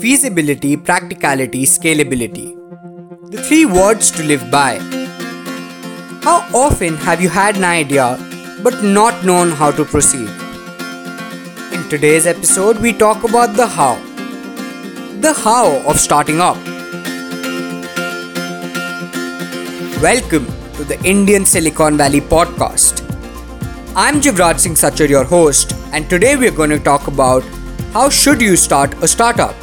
feasibility, practicality, scalability. The three words to live by. How often have you had an idea but not known how to proceed? In today's episode, we talk about the how. The how of starting up. Welcome to the Indian Silicon Valley podcast. I'm Jivraj Singh Sachar, your host, and today we're going to talk about how should you start a startup.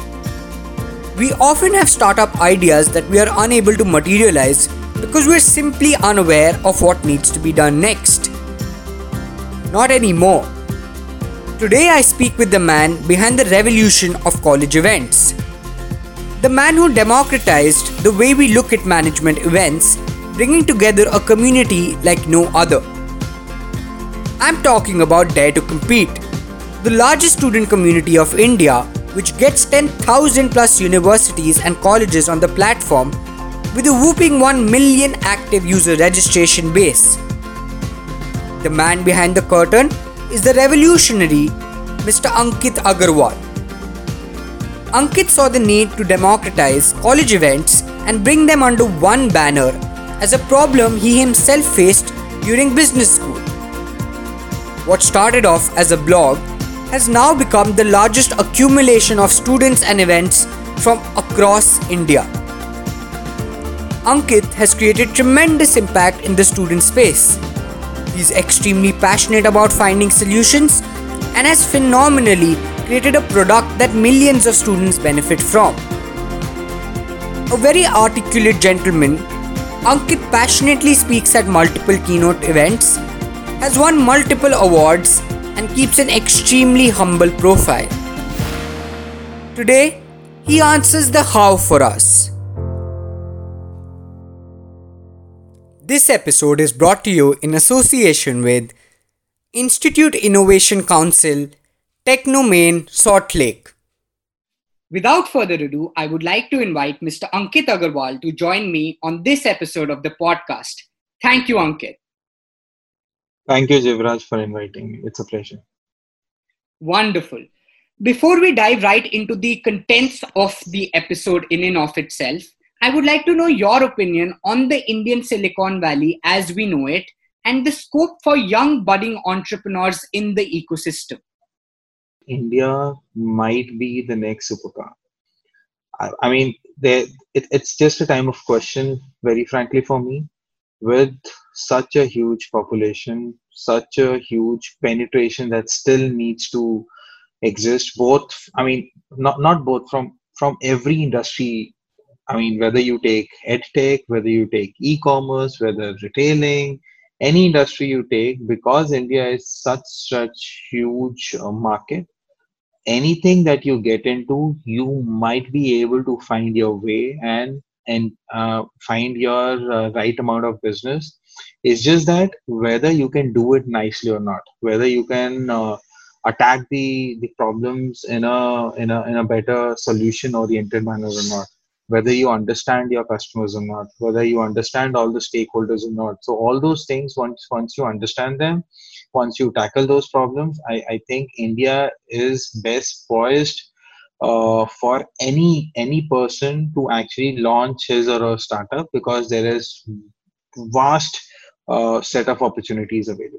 We often have startup ideas that we are unable to materialize because we're simply unaware of what needs to be done next. Not anymore. Today I speak with the man behind the revolution of college events. The man who democratized the way we look at management events, bringing together a community like no other. I'm talking about Dare to Compete, the largest student community of India, which gets 10,000 plus universities and colleges on the platform with a whooping 1 million active user registration base. The man behind the curtain is the revolutionary Mr. Ankit Agarwal. Ankit saw the need to democratize college events and bring them under one banner as a problem he himself faced during business school. What started off as a blog has now become the largest accumulation of students and events from across India. Ankit has created tremendous impact in the student space. He's extremely passionate about finding solutions and has phenomenally created a product that millions of students benefit from. A very articulate gentleman, Ankit passionately speaks at multiple keynote events has won multiple awards and keeps an extremely humble profile. Today, he answers the how for us. This episode is brought to you in association with Institute Innovation Council, Techno Main, Salt Lake. Without further ado, I would like to invite Mr. Ankit Agarwal to join me on this episode of the podcast. Thank you, Ankit. Thank you, Jivraj, for inviting me. It's a pleasure. Wonderful. Before we dive right into the contents of the episode in and of itself, I would like to know your opinion on the Indian Silicon Valley as we know it and the scope for young budding entrepreneurs in the ecosystem. India might be the next superpower. I, I mean, it, it's just a time of question, very frankly, for me with such a huge population, such a huge penetration that still needs to exist. Both, I mean, not not both from from every industry. I mean, whether you take edtech, whether you take e-commerce, whether retailing, any industry you take, because India is such such huge uh, market. Anything that you get into, you might be able to find your way and and uh, find your uh, right amount of business it's just that whether you can do it nicely or not whether you can uh, attack the the problems in a in a in a better solution oriented manner or not whether you understand your customers or not whether you understand all the stakeholders or not. So all those things once once you understand them once you tackle those problems i i think india is best poised uh, for any any person to actually launch his or her startup because there is vast uh, set of opportunities available.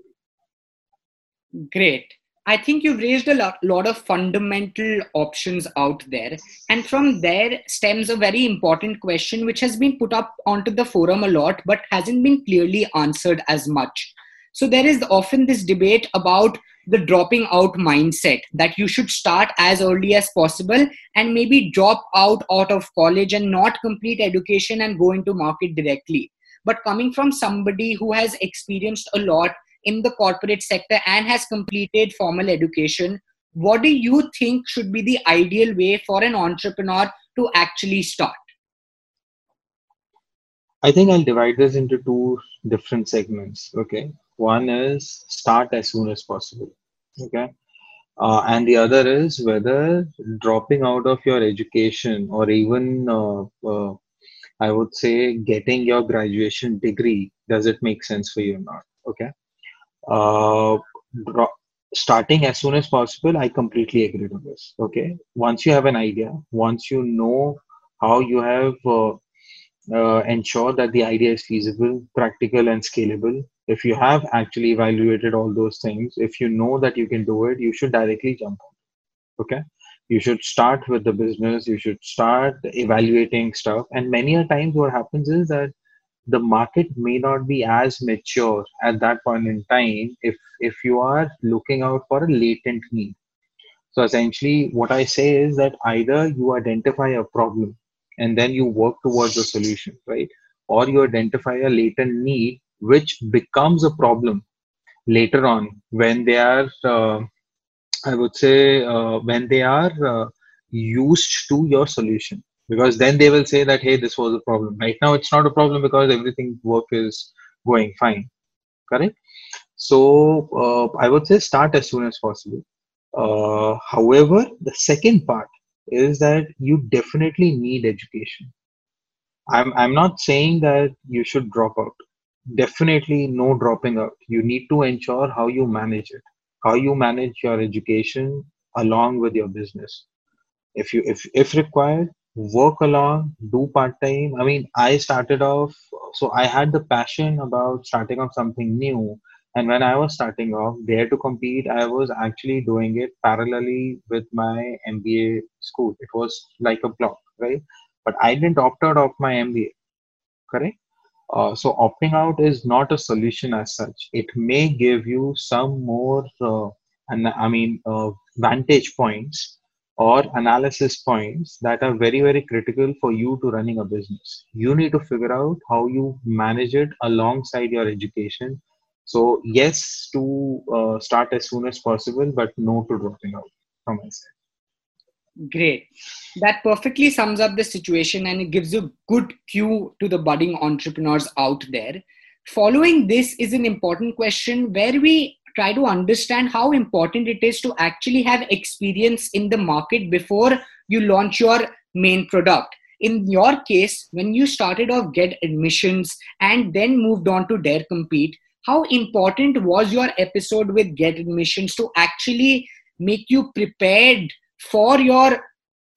Great. I think you've raised a lot, lot of fundamental options out there. And from there stems a very important question which has been put up onto the forum a lot but hasn't been clearly answered as much. So there is often this debate about the dropping out mindset that you should start as early as possible and maybe drop out out of college and not complete education and go into market directly but coming from somebody who has experienced a lot in the corporate sector and has completed formal education what do you think should be the ideal way for an entrepreneur to actually start i think i'll divide this into two different segments okay one is start as soon as possible. Okay. Uh, and the other is whether dropping out of your education or even uh, uh, I would say getting your graduation degree does it make sense for you or not? Okay. Uh, starting as soon as possible i completely agree on this okay once you have an idea once you know how you have uh, uh, ensure that the idea is feasible practical and scalable if you have actually evaluated all those things if you know that you can do it you should directly jump on okay you should start with the business you should start evaluating stuff. And many a times what happens is that the market may not be as mature at that point in time if if you are looking out for a latent need. So essentially what i say is that either you identify a problem and then you work towards a solution right? Or you identify a latent need which becomes a problem later on when they are uh, i would say uh, when they are uh, used to your solution. Because then they will say that hey this was a problem. Right now it's not a problem because everything work is going fine. Correct? So uh, i would say start as soon as possible. Uh, however the second part is that you definitely need education. I'm i'm not saying that you should drop out. Definitely no dropping out. You need to ensure how you manage it how you manage your education along with your business if you if if required work along, do part time. I mean, I started off, so I had the passion about starting off something new. And when I was starting off, Dare to Compete, I was actually doing it parallelly with my MBA school. It was like a block, right? But I didn't opt out of my MBA, correct? Uh, so opting out is not a solution as such. It may give you some more, uh, and I mean, uh, vantage points or analysis points that are very very critical for you to running a business. You need to figure out how you manage it alongside your education. So yes to uh, start as soon as possible but no to dropping out from my side great. That perfectly sums up the situation and it gives a good cue to the budding entrepreneurs out there. Following this is an important question where we try to understand how important it is to actually have experience in the market before you launch your main product. In your case when you started off get admissions and then moved on to dare compete how important was your episode with get admissions to actually make you prepared for your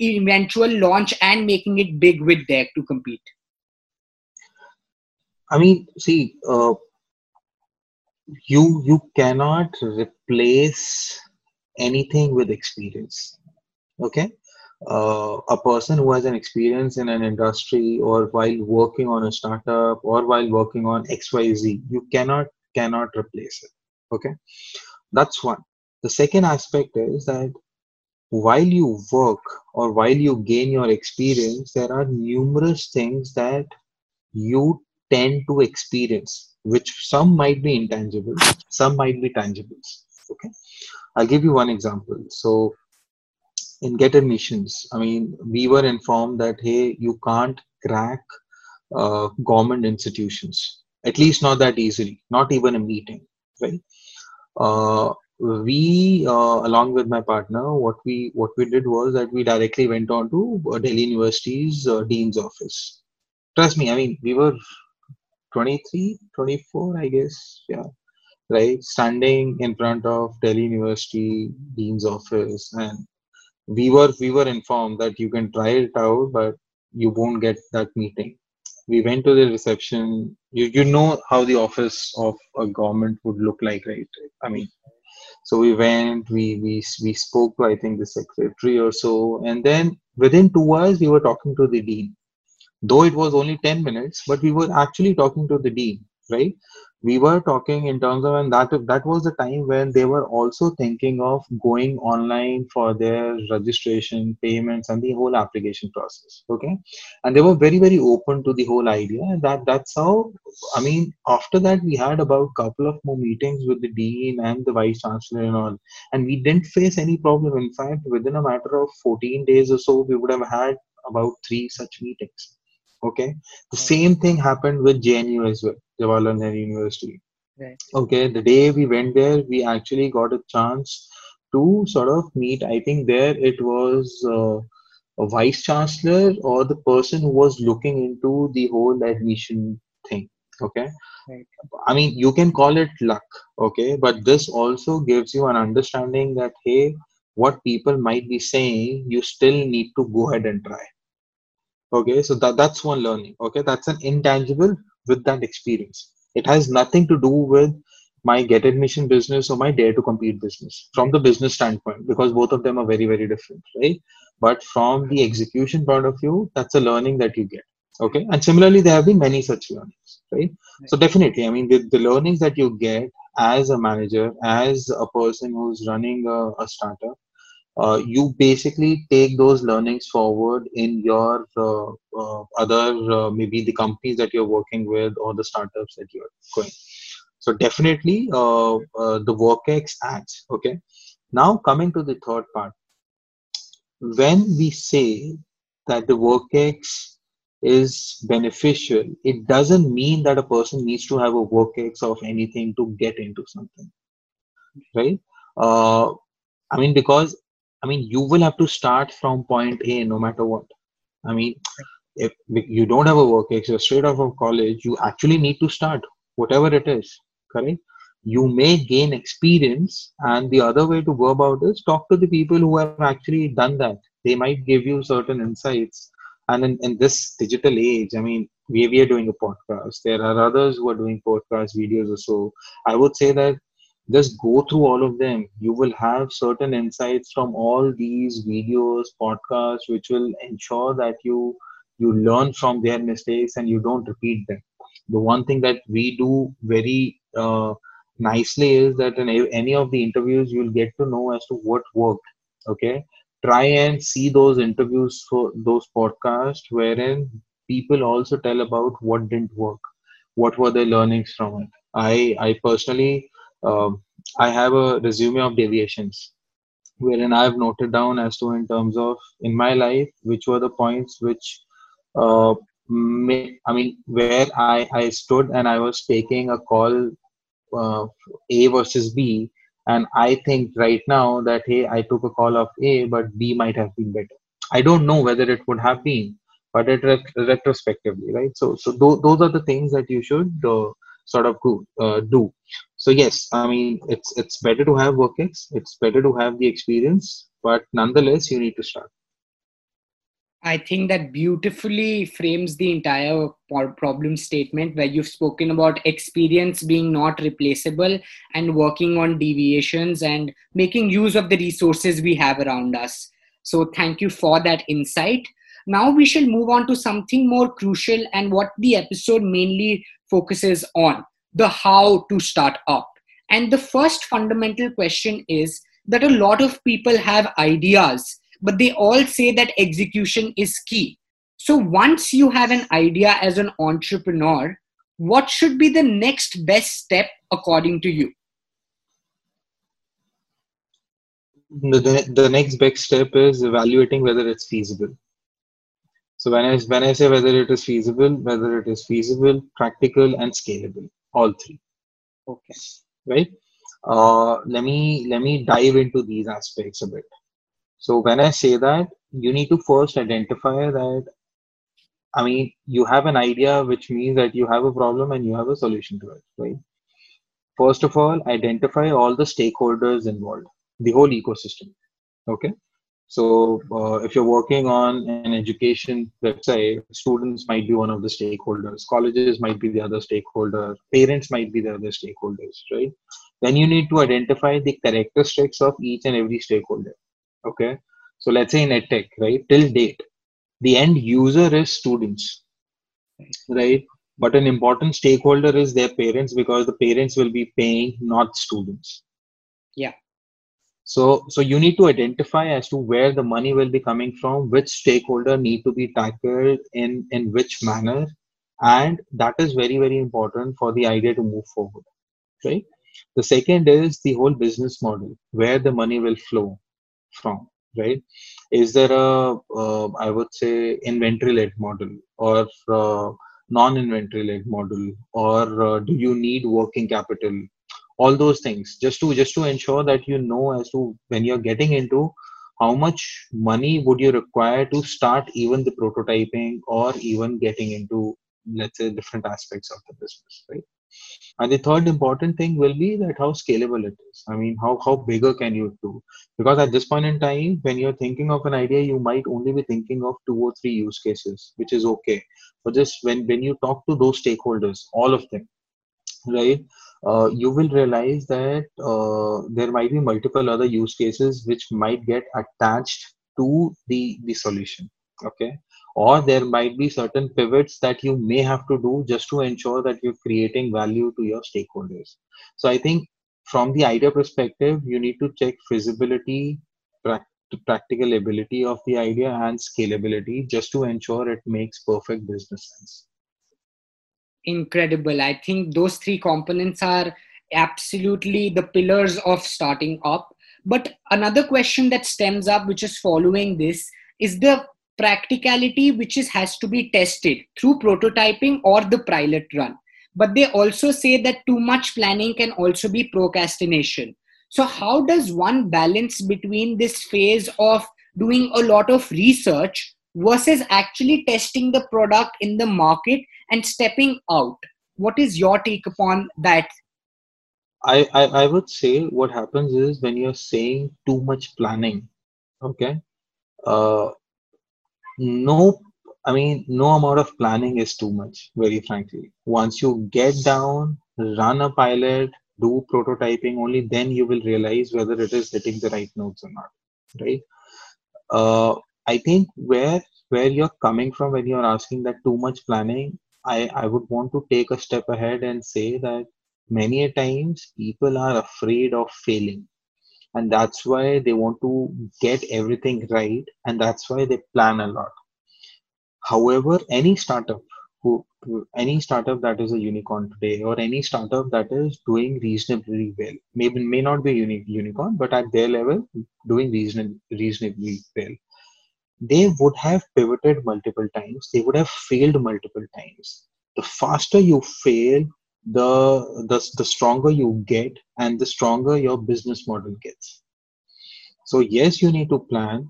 eventual launch and making it big with dare to compete? I mean see uh, you you cannot replace anything with experience okay? Uh, a person who has an experience in an industry or while working on a startup or while working on xyz you cannot cannot replace it okay? That's one. The second aspect is that while you work or while you gain your experience there are numerous things that you tend to experience which some might be intangible, some might be tangibles. Okay, I'll give you one example. So, in Get Admissions, I mean, we were informed that hey, you can't crack uh, government institutions, at least not that easily, not even a meeting, right? Uh, we, uh, along with my partner, what we what we did was that we directly went on to uh, Delhi University's uh, dean's office. Trust me, I mean, we were 23 24 i guess yeah right standing in front of delhi university dean's office. And we were we were informed that you can try it out but you won't get that meeting. We went to the reception. You, you know how the office of a government would look like right? I mean so we went we we, we spoke to i think the secretary or so. And then within two hours we were talking to the dean. Though it was only 10 minutes but we were actually talking to the dean right we were talking in terms of and that that was the time when they were also thinking of going online for their registration payments and the whole application process okay? And they were very very open to the whole idea and that that's how i mean after that we had about couple of more meetings with the dean and the vice chancellor and all and we didn't face any problem. In fact within a matter of 14 days or so we would have had about three such meetings Okay, the same thing happened with JNU as well, Jawaharlal Nehru University. Right. Okay, the day we went there, we actually got a chance to sort of meet. I think there it was uh, a vice chancellor or the person who was looking into the whole admission thing. okay Right. i mean you can call it luck okay but this also gives you an understanding that hey what people might be saying you still need to go ahead and try okay so that, that's one learning okay? That's an intangible with that experience. It has nothing to do with my get admission business or my dare to compete business from the business standpoint because both of them are very very different right? But from the execution point of view that's a learning that you get okay? And similarly there have been many such learnings right? So definitely i mean the, the learnings that you get as a manager as a person who's running a, a startup uh, you basically take those learnings forward in your uh, uh, other uh, maybe the companies that you're working with or the startups that you're going. So definitely uh, uh, the workex adds okay? Now coming to the third part. When we say that the workex is beneficial it doesn't mean that a person needs to have a workex of anything to get into something right? I mean because I mean, you will have to start from point A no matter what. I mean, if you don't have a work ex, you're straight out of college, you actually need to start, whatever it is, correct? You may gain experience, and the other way to go about is talk to the people who have actually done that. They might give you certain insights. And in, in this digital age, I mean, we, we are doing a podcast. There are others who are doing podcast videos or so. I would say that just go through all of them. You will have certain insights from all these videos podcasts which will ensure that you you learn from their mistakes and you don't repeat them. The one thing that we do very uh, nicely is that in any of the interviews you'll get to know as to what worked okay? Try and see those interviews for those podcasts wherein people also tell about what didn't work what were their learnings from it. I i personally um, I have a resume of deviations wherein I've noted down as to in terms of in my life which were the points which uh, may, I mean where I, I stood and I was taking a call uh, A versus B and I think right now that hey I took a call of A but B might have been better. I don't know whether it would have been, but it retrospectively, right? So so th- those are the things that you should uh, sort of uh, do so yes i mean it's it's better to have workex it's better to have the experience but nonetheless you need to start I think that beautifully frames the entire problem statement where you've spoken about experience being not replaceable and working on deviations and making use of the resources we have around us. So, thank you for that insight. Now, we shall move on to something more crucial and what the episode mainly focuses on the how to start up. And the first fundamental question is that a lot of people have ideas, but they all say that execution is key. So once you have an idea as an entrepreneur, what should be the next best step according to you? The, the, next best step is evaluating whether it's feasible. So when I when I say whether it is feasible, whether it is feasible, practical, and scalable, all three. Okay. Right. Uh, let me let me dive into these aspects a bit. So when I say that, you need to first identify that. I mean, you have an idea, which means that you have a problem and you have a solution to it, right? First of all, identify all the stakeholders involved, the whole ecosystem. Okay so uh, if you're working on an education website, students might be one of the stakeholders, colleges might be the other stakeholder, parents might be the other stakeholders, right? Then you need to identify the characteristics of each and every stakeholder. Okay. So let's say in EdTech, right? Till date, the end user is students, right? But an important stakeholder is their parents because the parents will be paying, not students. Yeah so so you need to identify as to where the money will be coming from which stakeholder need to be tackled in in which manner. And that is very very important for the idea to move forward right? The second is the whole business model where the money will flow from right? Is there a uh, I would say inventory led model or uh, non inventory led model? Or uh, do you need working capital all those things. Just to just to ensure that you know as to when you're getting into how much money would you require to start even the prototyping or even getting into let's say different aspects of the business right? And the third important thing will be that how scalable it is. I mean how how bigger can you do? Because at this point in time when you're thinking of an idea you might only be thinking of two or three use cases which is okay. But just when when you talk to those stakeholders all of them right uh, you will realize that uh, there might be multiple other use cases which might get attached to the the solution okay? Or there might be certain pivots that you may have to do just to ensure that you're creating value to your stakeholders. So i think from the idea perspective you need to check feasibility practical ability of the idea and scalability just to ensure it makes perfect business sense incredible. I think those three components are absolutely the pillars of starting up. But another question that stems up which is following this is the practicality which is has to be tested through prototyping or the pilot run. But they also say that too much planning can also be procrastination. So how does one balance between this phase of doing a lot of research versus actually testing the product in the market and stepping out. What is your take upon that? I, I i would say what happens is when you're saying too much planning okay uh no i mean no amount of planning is too much very frankly. Once you get down run a pilot do prototyping only then you will realize whether it is hitting the right notes or not right? Uh, i think where where you're coming from when you're asking that too much planning i i would want to take a step ahead and say that many a times people are afraid of failing. And that's why they want to get everything right and that's why they plan a lot. However any startup who any startup that is a unicorn today or any startup that is doing reasonably well maybe may not be unique unicorn but at their level doing reasonably reasonably well they would have pivoted multiple times they would have failed multiple times. The faster you fail the, the the stronger you get and the stronger your business model gets. So yes you need to plan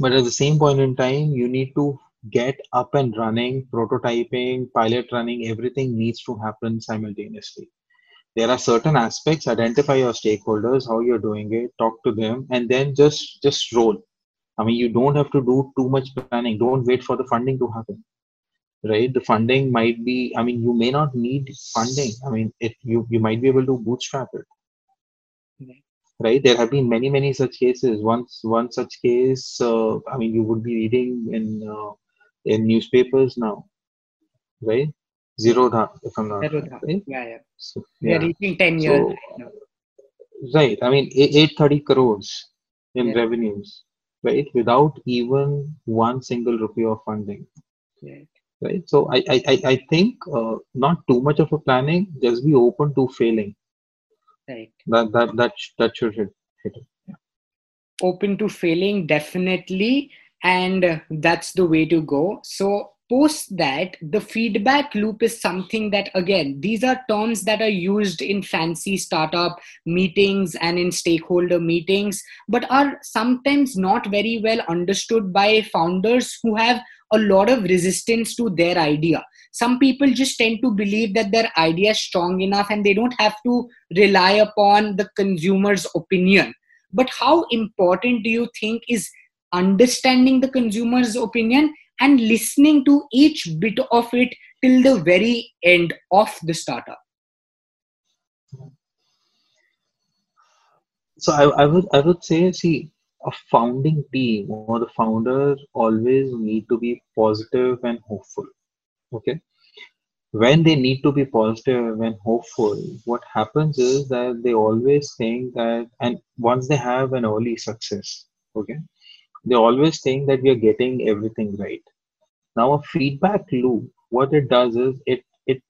but at the same point in time you need to get up and running prototyping pilot running everything needs to happen simultaneously. There are certain aspects identify your stakeholders how you're doing it talk to them and then just just roll i mean you don't have to do too much planning. Don't wait for the funding to happen right? The funding might be i mean you may not need funding. I mean if you you might be able to bootstrap it. Right? There have been many many such cases. Once one such case uh, i mean you would be reading in uh, in newspapers now right? Zerodha, if i'm not zero right? yeah yeah. So, yeah. we are reaching 10 years so, right. I mean 830 crores in yeah. revenues right without even one single rupee of funding. Right. Right? So i i i think uh, not too much of a planning just be open to failing. Right. That that that, that should hit, hit it. Yeah. open to failing definitely and that's the way to go. So post that the feedback loop is something that again these are terms that are used in fancy startup meetings and in stakeholder meetings but are sometimes not very well understood by founders who have a lot of resistance to their idea. Some people just tend to believe that their idea is strong enough and they don't have to rely upon the consumer's opinion. But how important do you think is understanding the consumer's opinion and listening to each bit of it till the very end of the startup. So I, I would i would say see a founding team or the founder always need to be positive and hopeful okay? When they need to be positive and hopeful what happens is that they always think that and once they have an early success okay they always think that we are getting everything right now a feedback loop what it does is it it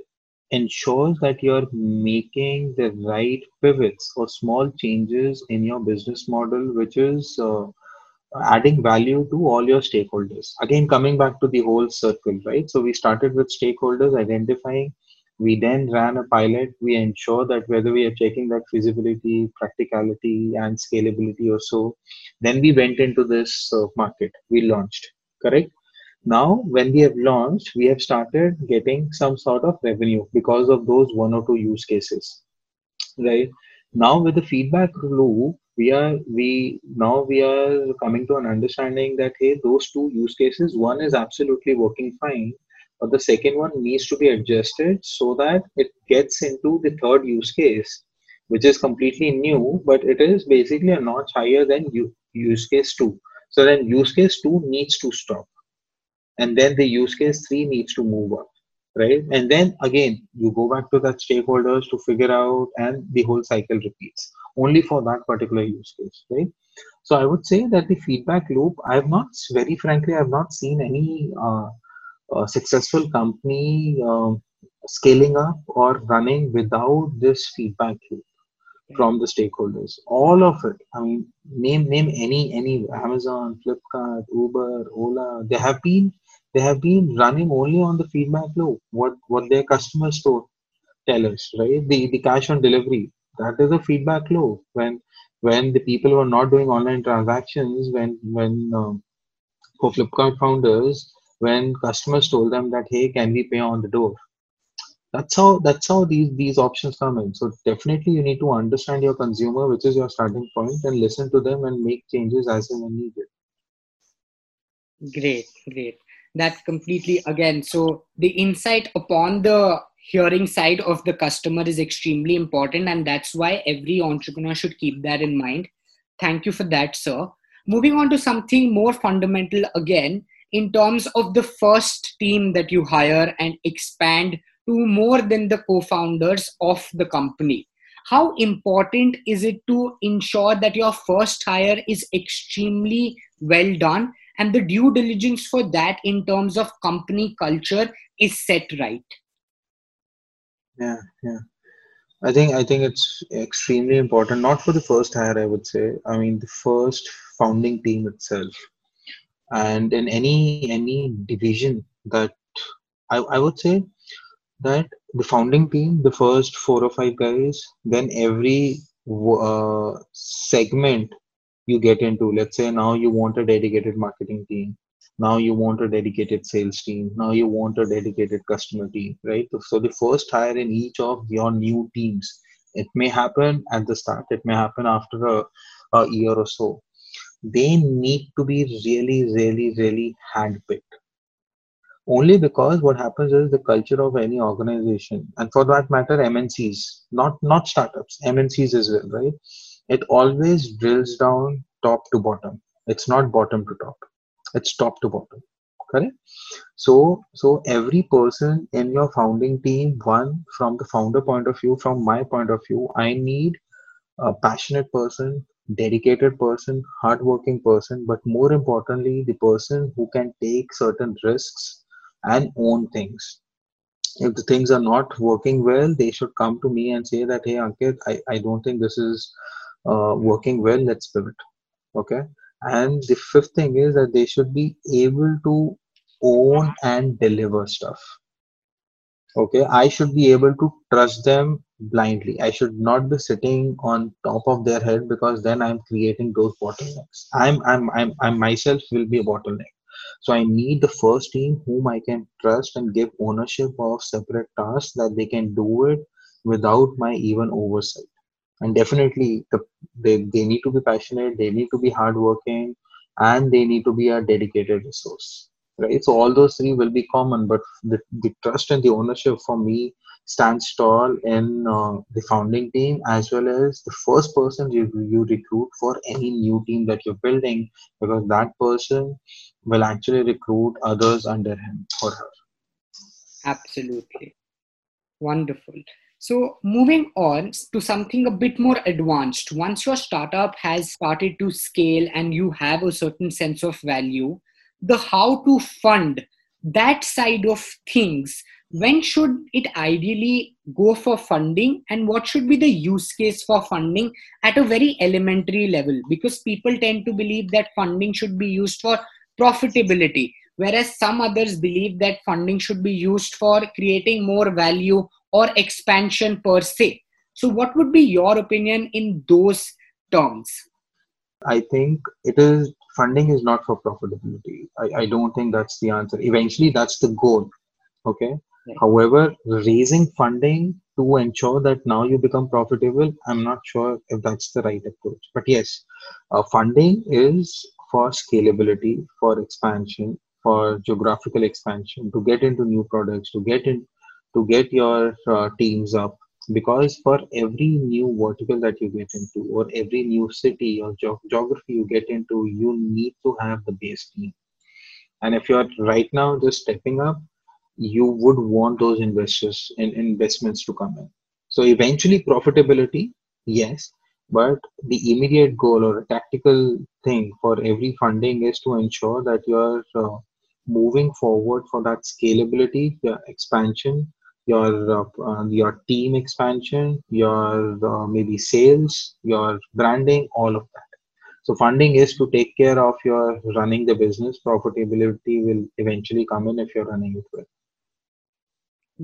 ensures that you're making the right pivots or small changes in your business model, which is uh, adding value to all your stakeholders. Again, coming back to the whole circle, right? So we started with stakeholders identifying. We then ran a pilot. We ensure that whether we are checking that feasibility, practicality, and scalability or so. Then we went into this uh, market. We launched, correct? Now, when we have launched, we have started getting some sort of revenue because of those one or two use cases, right? Now, with the feedback loop, we are we now we are coming to an understanding that hey, those two use cases, one is absolutely working fine, the second one needs to be adjusted so that it gets into the third use case, which is completely new, but it is basically a notch higher than use case two. So then use case two needs to stop. And then the use case 3 needs to move up right? And then again you go back to that stakeholders to figure out and the whole cycle repeats only for that particular use case right? So i would say that the feedback loop i have not very frankly i have not seen any uh, successful company uh, scaling up or running without this feedback loop from the stakeholders. All of it. I mean name name any any amazon flipkart uber ola. They have been they have been running only on the feedback loop. What what their customers told tell us right? The the cash on delivery. That is a feedback loop. When when the people were not doing online transactions when when um, for flipkart founders when customers told them that hey can we pay on the door? That's how that's how these these options come in. So definitely you need to understand your consumer which is your starting point and listen to them and make changes as and when needed. Great great. That completely again so the insight upon the hearing side of the customer is extremely important and that's why every entrepreneur should keep that in mind. Thank you for that sir. Moving on to something more fundamental again in terms of the first team that you hire and expand to more than the co-founders of the company. How important is it to ensure that your first hire is extremely well done and the due diligence for that in terms of company culture is set right? Yeah yeah. I think i think it's extremely important not for the first hire i would say. I mean the first founding team itself and in any any division that i, I would say that the founding team the first four or five guys then every uh, segment you get into let's say now you want a dedicated marketing team now you want a dedicated sales team now you want a dedicated customer team right? So the first hire in each of your new teams it may happen at the start it may happen after a, a year or so they need to be really really really handpicked. Only because what happens is the culture of any organization and for that matter mncs not not startups mncs as well right? It always drills down top to bottom. It's not bottom to top. It's top to bottom. Correct? So so every person in your founding team one from the founder point of view from my point of view i need a passionate person dedicated person hardworking person but more importantly the person who can take certain risks and own things. If the things are not working well they should come to me and say that hey ankit i, I don't think this is uh, working well. Let's pivot. Okay? And the fifth thing is that they should be able to own and deliver stuff. Okay? I should be able to trust them blindly. I should not be sitting on top of their head because then i'm creating those bottlenecks. I'm i'm i'm, I'm myself will be a bottleneck. So i need the first team whom i can trust and give ownership of separate tasks that they can do it without my even oversight. And definitely the, they, they need to be passionate they need to be hardworking and they need to be a dedicated resource right? So all those three will be common but the, the trust and the ownership for me stands tall in uh, the founding team as well as the first person you, you recruit for any new team that you're building because that person will actually recruit others under him or her. Absolutely. Wonderful. So, moving on to something a bit more advanced, once your startup has started to scale and you have a certain sense of value, the how to fund that side of things, when should it ideally go for funding and what should be the use case for funding at a very elementary level? Because people tend to believe that funding should be used for profitability, whereas some others believe that funding should be used for creating more value or expansion per se. So, what would be your opinion in those terms? I think it is funding is not for profitability. I, I don't think that's the answer. Eventually, that's the goal. Okay. Right. However, raising funding to ensure that now you become profitable, I'm not sure if that's the right approach. But yes, uh, funding is for scalability, for expansion, for geographical expansion, to get into new products, to get in, to get your uh, teams up. Because for every new vertical that you get into, or every new city or ge- geography you get into, you need to have the base team. And if you're right now just stepping up, you would want those investors and in investments to come in. So eventually profitability, yes, but the immediate goal or a tactical thing for every funding is to ensure that you're uh, moving forward for that scalability, expansion, your uh, uh, your team expansion, your uh, maybe sales, your branding, all of that. So funding is to take care of your running the business. Profitability will eventually come in if you're running it well.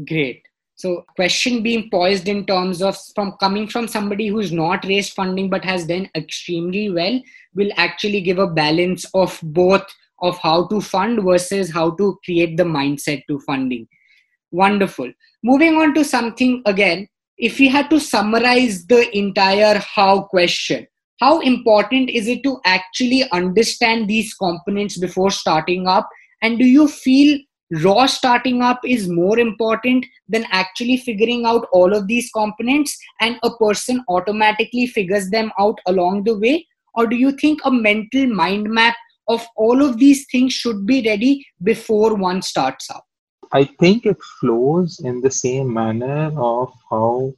Great. So, question being poised in terms of from coming from somebody who's not raised funding but has done extremely well will actually give a balance of both of how to fund versus how to create the mindset to funding. Wonderful. Moving on to something again, if we had to summarize the entire how question, how important is it to actually understand these components before starting up? And do you feel raw starting up is more important than actually figuring out all of these components and a person automatically figures them out along the way or do you think a mental mind map of all of these things should be ready before one starts up i think it flows in the same manner of how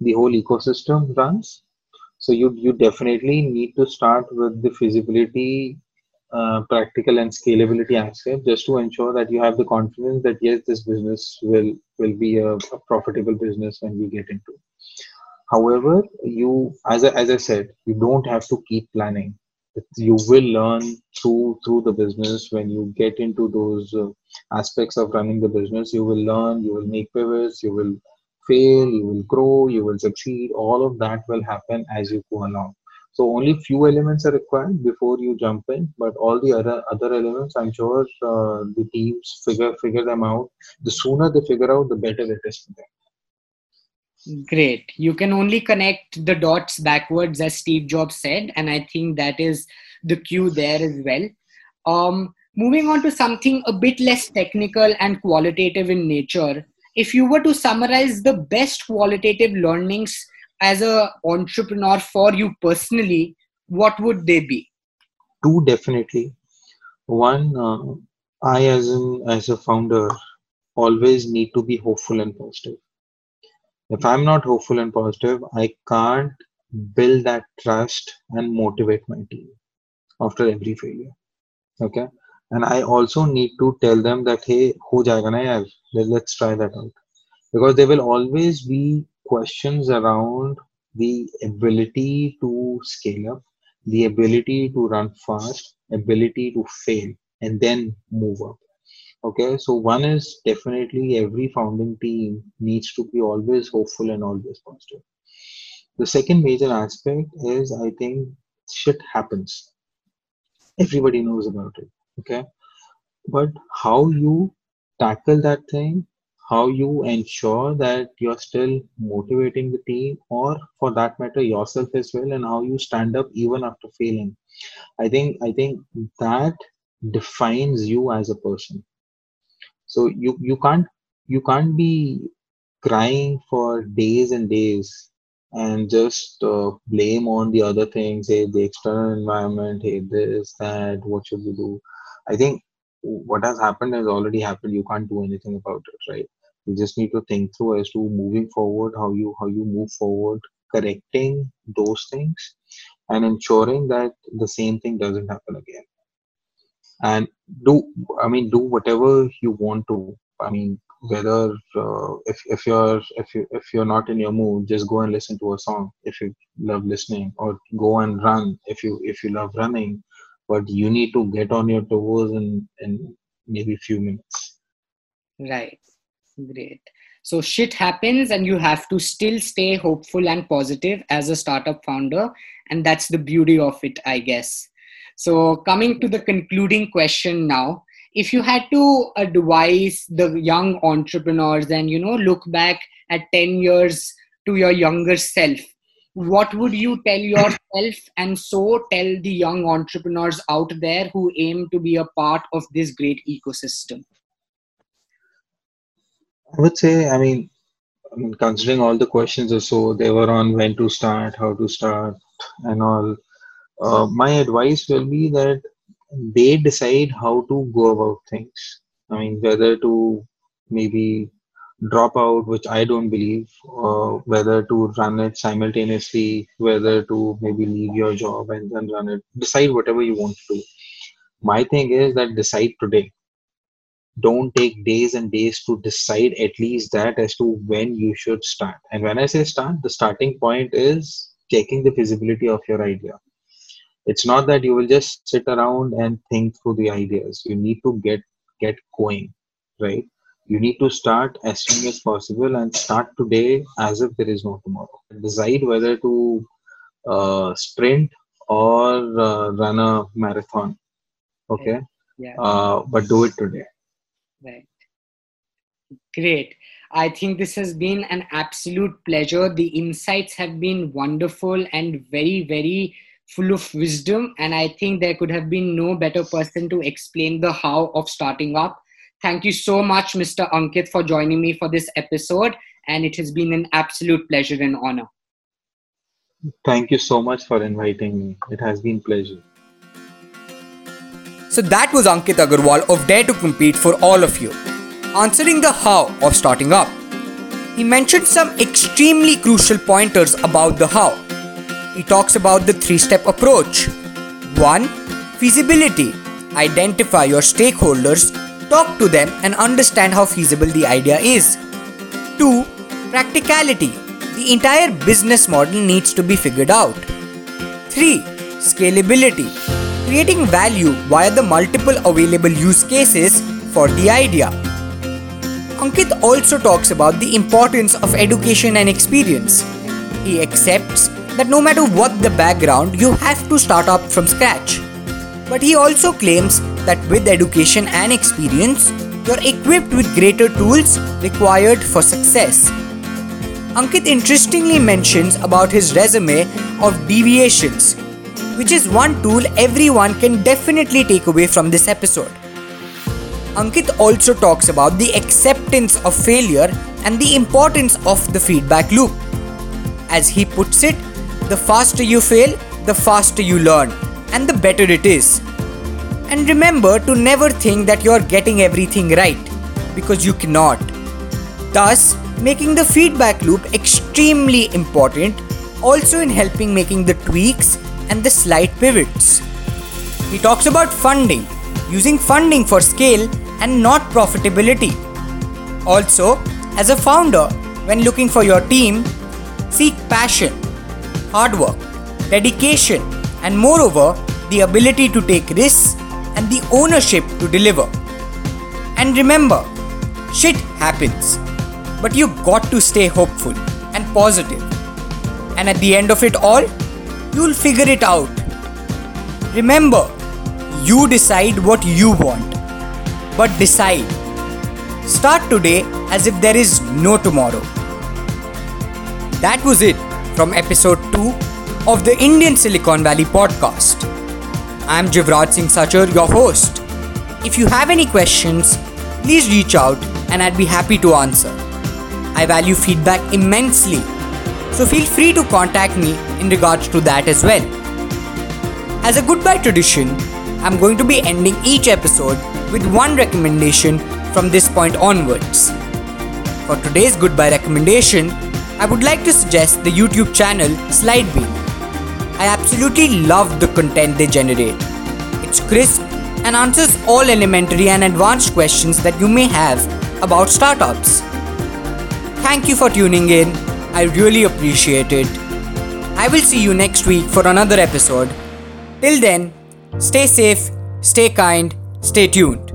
the whole ecosystem runs. So you you definitely need to start with the feasibility uh, practical and scalability aspect just to ensure that you have the confidence that yes this business will will be a, a profitable business when we get into. However you as I, as I said you don't have to keep planning you will learn through through the business when you get into those uh, aspects of running the business you will learn you will make pivots you will fail you will grow you will succeed all of that will happen as you go along so only few elements are required before you jump in, but all the other other elements, I'm sure uh, the teams figure figure them out. The sooner they figure out, the better it is for them. Great. You can only connect the dots backwards, as Steve Jobs said, and I think that is the cue there as well. Um, moving on to something a bit less technical and qualitative in nature, if you were to summarize the best qualitative learnings as a entrepreneur for you personally what would they be two definitely one uh, i as an as a founder always need to be hopeful and positive if i'm not hopeful and positive i can't build that trust and motivate my team after every failure okay and i also need to tell them that hey ho jayega na let's try that out because there will always be questions around the ability to scale up, the ability to run fast, ability to fail, and then move up. Okay, so one is definitely every founding team needs to be always hopeful and always positive. The second major aspect is I think shit happens. Everybody knows about it. Okay, but how you tackle that thing how you ensure that you're still motivating the team or for that matter yourself as well and how you stand up even after failing i think i think that defines you as a person so you you can't you can't be crying for days and days and just uh, blame on the other things. Hey the external environment hey this that what should we do? I think what has happened has already happened. You can't do anything about it right? You just need to think through as to moving forward how you how you move forward correcting those things and ensuring that the same thing doesn't happen again and do i mean do whatever you want to i mean whether uh, if, if you're if you if you're not in your mood just go and listen to a song if you love listening or go and run if you if you love running but you need to get on your toes in in maybe a few minutes right Great. So shit happens and you have to still stay hopeful and positive as a startup founder. And that's the beauty of it, I guess. So, coming to the concluding question now, if you had to advise the young entrepreneurs and you know look back at 10 years to your younger self what would you tell yourself and so tell the young entrepreneurs out there who aim to be a part of this great ecosystem I would say, I mean, I mean, considering all the questions or so, they were on when to start, how to start, and all. Uh, my advice will be that they decide how to go about things. I mean, whether to maybe drop out, which I don't believe, or whether to run it simultaneously, whether to maybe leave your job and then run it. Decide whatever you want to do. My thing is that decide today. Don't take days and days to decide at least that as to when you should start. And when I say start, the starting point is checking the feasibility of your idea it's not that you will just sit around and think through the ideas. You need to get get going right? You need to start as soon as possible and start today as if there is no tomorrow. Decide whether to uh, sprint or uh, run a marathon okay? Yeah. Uh, but do it today. Right. Great. I think this has been an absolute pleasure. The insights have been wonderful and very, very full of wisdom. And I think there could have been no better person to explain the how of starting up. Thank you so much, Mr. Ankit, for joining me for this episode. And it has been an absolute pleasure and honor. Thank you so much for inviting me. It has been pleasure. So that was Ankit Agarwal of Dare to Compete for all of you answering the how of starting up. He mentioned some extremely crucial pointers about the how. He talks about the three step approach 1. Feasibility. Identify your stakeholders, talk to them, and understand how feasible the idea is. 2. Practicality. The entire business model needs to be figured out. 3. Scalability. Creating value via the multiple available use cases for the idea. Ankit also talks about the importance of education and experience. He accepts that no matter what the background, you have to start up from scratch. But he also claims that with education and experience, you're equipped with greater tools required for success. Ankit interestingly mentions about his resume of deviations, which is one tool everyone can definitely take away from this episode. Ankit also talks about the acceptance of failure and the importance of the feedback loop. As he puts it, the faster you fail, the faster you learn, and the better it is. And remember to never think that you're getting everything right, because you cannot. Thus, making the feedback loop extremely important, also in helping making the tweaks and the slight pivots. He talks about funding, using funding for scale and not profitability. Also, as a founder, when looking for your team, seek passion, hard work, dedication, and moreover, the ability to take risks and the ownership to deliver. And remember, shit happens, but you got to stay hopeful and positive. And at the end of it all, you'll figure it out. Remember, you decide what you want but decide. Start today as if there is no tomorrow. That was it from episode 2 of the Indian Silicon Valley podcast. I'm Jivraj Singh Sachar, your host. If you have any questions, please reach out and I'd be happy to answer. I value feedback immensely, so feel free to contact me in regards to that as well. As a goodbye tradition, I'm going to be ending each episode with one recommendation from this point onwards. For today's goodbye recommendation, I would like to suggest the YouTube channel Slidebean. I absolutely love the content they generate. It's crisp and answers all elementary and advanced questions that you may have about startups. Thank you for tuning in. I really appreciate it. I will see you next week for another episode. Till then, stay safe, stay kind, Stay tuned.